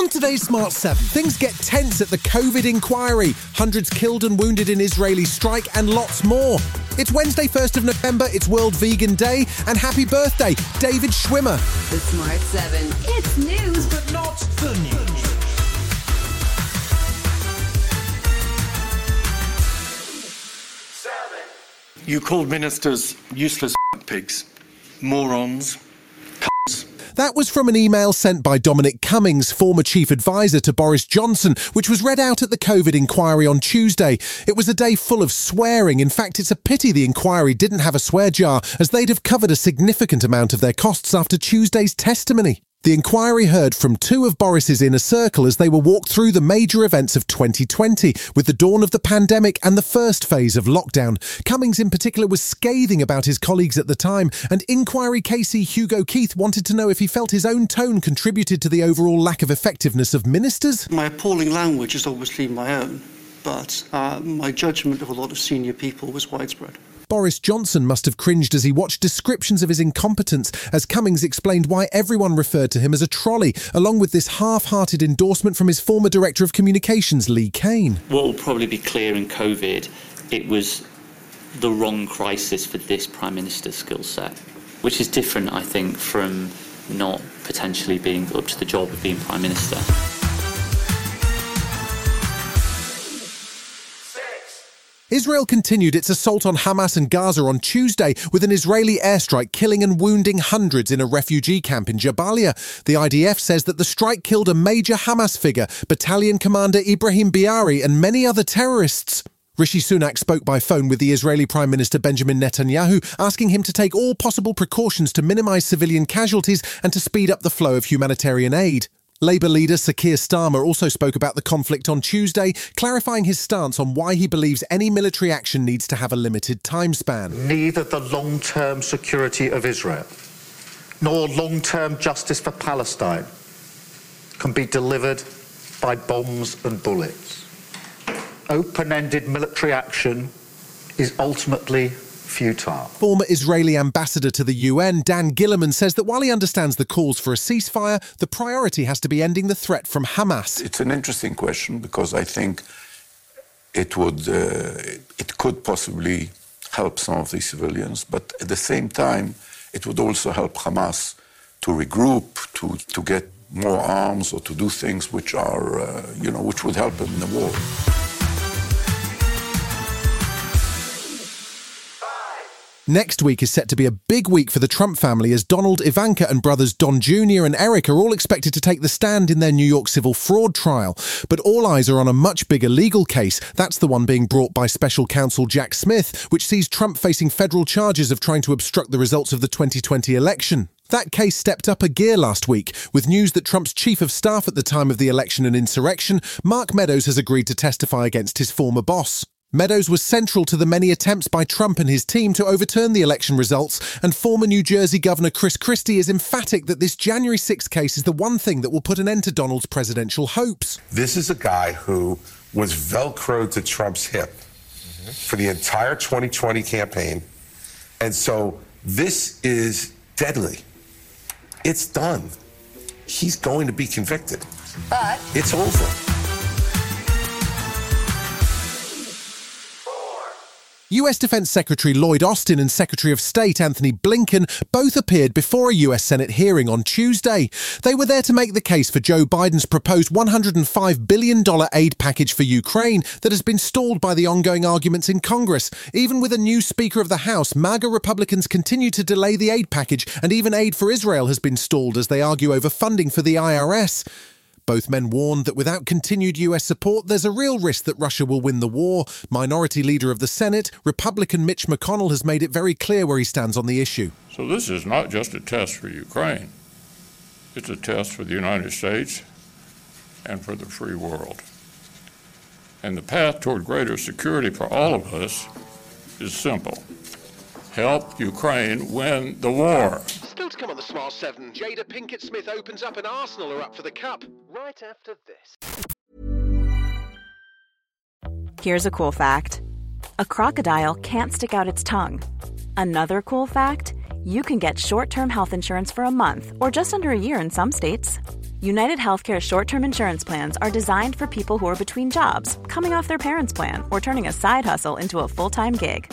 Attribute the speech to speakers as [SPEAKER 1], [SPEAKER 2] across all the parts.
[SPEAKER 1] On today's Smart 7, things get tense at the COVID inquiry. Hundreds killed and wounded in Israeli strike and lots more. It's Wednesday, 1st of November, it's World Vegan Day, and happy birthday, David Schwimmer.
[SPEAKER 2] The Smart 7. It's news, but not the news.
[SPEAKER 3] You called ministers useless pigs, morons,
[SPEAKER 1] That was from an email sent by Dominic Cummings, former chief advisor to Boris Johnson, which was read out at the COVID inquiry on Tuesday. It was a day full of swearing. In fact, it's a pity the inquiry didn't have a swear jar, as they'd have covered a significant amount of their costs after Tuesday's testimony. The inquiry heard from two of Boris's inner circle as they were walked through the major events of 2020 with the dawn of the pandemic and the first phase of lockdown. Cummings in particular was scathing about his colleagues at the time, and inquiry KC Hugo Keith wanted to know if he felt his own tone contributed to the overall lack of effectiveness of ministers.
[SPEAKER 3] My appalling language is obviously my own, but uh, my judgment of a lot of senior people was widespread.
[SPEAKER 1] Boris Johnson must have cringed as he watched descriptions of his incompetence as Cummings explained why everyone referred to him as a trolley, along with this half hearted endorsement from his former Director of Communications, Lee Cain.
[SPEAKER 4] What will probably be clear in COVID, it was the wrong crisis for this Prime Minister's skill set, which is different, I think, from not potentially being up to the job of being Prime Minister.
[SPEAKER 1] Israel continued its assault on Hamas and Gaza on Tuesday with an Israeli airstrike killing and wounding hundreds in a refugee camp in Jabalia. The IDF says that the strike killed a major Hamas figure, battalion commander Ibrahim Biari, and many other terrorists. Rishi Sunak spoke by phone with the Israeli Prime Minister Benjamin Netanyahu, asking him to take all possible precautions to minimize civilian casualties and to speed up the flow of humanitarian aid. Labour leader Sir Keir Starmer also spoke about the conflict on Tuesday, clarifying his stance on why he believes any military action needs to have a limited time span.
[SPEAKER 5] Neither the long term security of Israel nor long term justice for Palestine can be delivered by bombs and bullets. Open ended military action is ultimately futile.
[SPEAKER 1] Former Israeli ambassador to the UN, Dan Gillerman, says that while he understands the calls for a ceasefire, the priority has to be ending the threat from Hamas.
[SPEAKER 6] It's an interesting question because I think it would, uh, it could possibly help some of these civilians, but at the same time, it would also help Hamas to regroup, to, to get more arms, or to do things which are, uh, you know, which would help them in the war.
[SPEAKER 1] Next week is set to be a big week for the Trump family as Donald, Ivanka, and brothers Don Jr. and Eric are all expected to take the stand in their New York civil fraud trial. But all eyes are on a much bigger legal case. That's the one being brought by special counsel Jack Smith, which sees Trump facing federal charges of trying to obstruct the results of the 2020 election. That case stepped up a gear last week with news that Trump's chief of staff at the time of the election and insurrection, Mark Meadows, has agreed to testify against his former boss. Meadows was central to the many attempts by Trump and his team to overturn the election results, and former New Jersey Governor Chris Christie is emphatic that this January 6 case is the one thing that will put an end to Donald's presidential hopes.
[SPEAKER 7] This is a guy who was Velcroed to Trump's hip for the entire 2020 campaign. And so this is deadly. It's done. He's going to be convicted.
[SPEAKER 2] But
[SPEAKER 7] It's over.
[SPEAKER 1] US Defense Secretary Lloyd Austin and Secretary of State Anthony Blinken both appeared before a US Senate hearing on Tuesday. They were there to make the case for Joe Biden's proposed $105 billion aid package for Ukraine that has been stalled by the ongoing arguments in Congress. Even with a new Speaker of the House, MAGA Republicans continue to delay the aid package, and even aid for Israel has been stalled as they argue over funding for the IRS. Both men warned that without continued US support, there's a real risk that Russia will win the war. Minority Leader of the Senate, Republican Mitch McConnell, has made it very clear where he stands on the issue.
[SPEAKER 8] So this is not just a test for Ukraine. It's a test for the United States and for the free world. And the path toward greater security for all of us is simple help Ukraine win the war.
[SPEAKER 9] Come on the Smart 7, Jada Pinkett Smith opens up and Arsenal are up for the cup. Right after this.
[SPEAKER 10] Here's a cool fact a crocodile can't stick out its tongue. Another cool fact you can get short term health insurance for a month or just under a year in some states. United Healthcare short term insurance plans are designed for people who are between jobs, coming off their parents' plan, or turning a side hustle into a full time gig.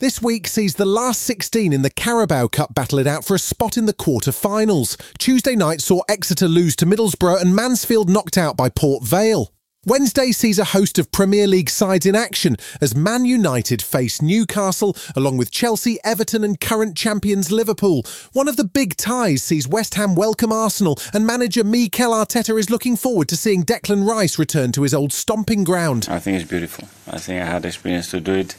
[SPEAKER 1] This week sees the last 16 in the Carabao Cup battle it out for a spot in the quarter-finals. Tuesday night saw Exeter lose to Middlesbrough and Mansfield knocked out by Port Vale. Wednesday sees a host of Premier League sides in action as Man United face Newcastle along with Chelsea, Everton and current champions Liverpool. One of the big ties sees West Ham welcome Arsenal and manager Mikel Arteta is looking forward to seeing Declan Rice return to his old stomping ground.
[SPEAKER 11] I think it's beautiful. I think I had experience to do it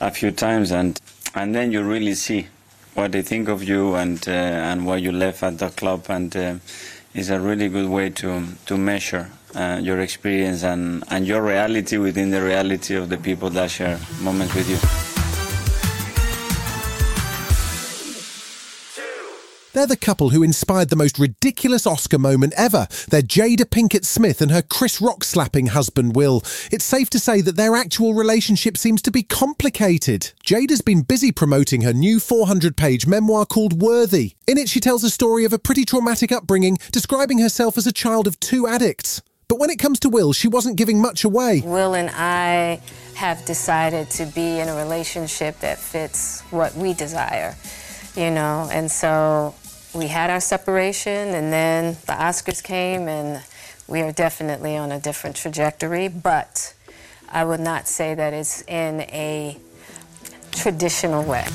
[SPEAKER 11] a few times and and then you really see what they think of you and uh, and what you left at the club and uh, it's a really good way to to measure uh, your experience and, and your reality within the reality of the people that share moments with you.
[SPEAKER 1] They're the couple who inspired the most ridiculous Oscar moment ever. They're Jada Pinkett Smith and her Chris Rock slapping husband Will. It's safe to say that their actual relationship seems to be complicated. Jada's been busy promoting her new 400 page memoir called Worthy. In it, she tells a story of a pretty traumatic upbringing, describing herself as a child of two addicts. But when it comes to Will, she wasn't giving much away.
[SPEAKER 12] Will and I have decided to be in a relationship that fits what we desire, you know, and so we had our separation, and then the Oscars came, and we are definitely on a different trajectory, but I would not say that it's in a traditional way.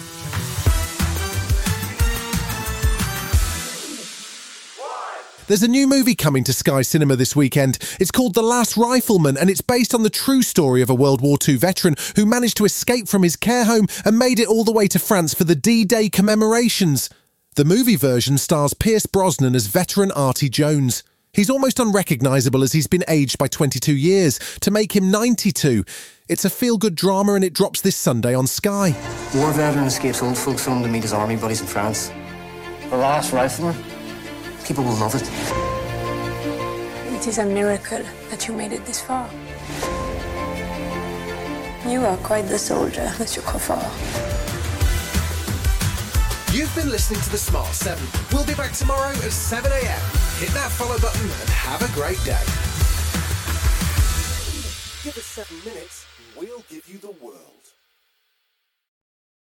[SPEAKER 1] There's a new movie coming to Sky Cinema this weekend. It's called The Last Rifleman, and it's based on the true story of a World War II veteran who managed to escape from his care home and made it all the way to France for the D Day commemorations. The movie version stars Pierce Brosnan as veteran Artie Jones. He's almost unrecognisable as he's been aged by 22 years to make him 92. It's a feel good drama and it drops this Sunday on Sky.
[SPEAKER 13] War veteran escapes old folks home to meet his army buddies in France. The last rifleman. People will love it.
[SPEAKER 14] It is a miracle that you made it this far. You are quite the soldier, Monsieur Crawford.
[SPEAKER 9] You've been listening to the Smart 7. We'll be back tomorrow at 7 a.m. Hit that follow button and have a great day. Give us seven minutes, we'll give you the world.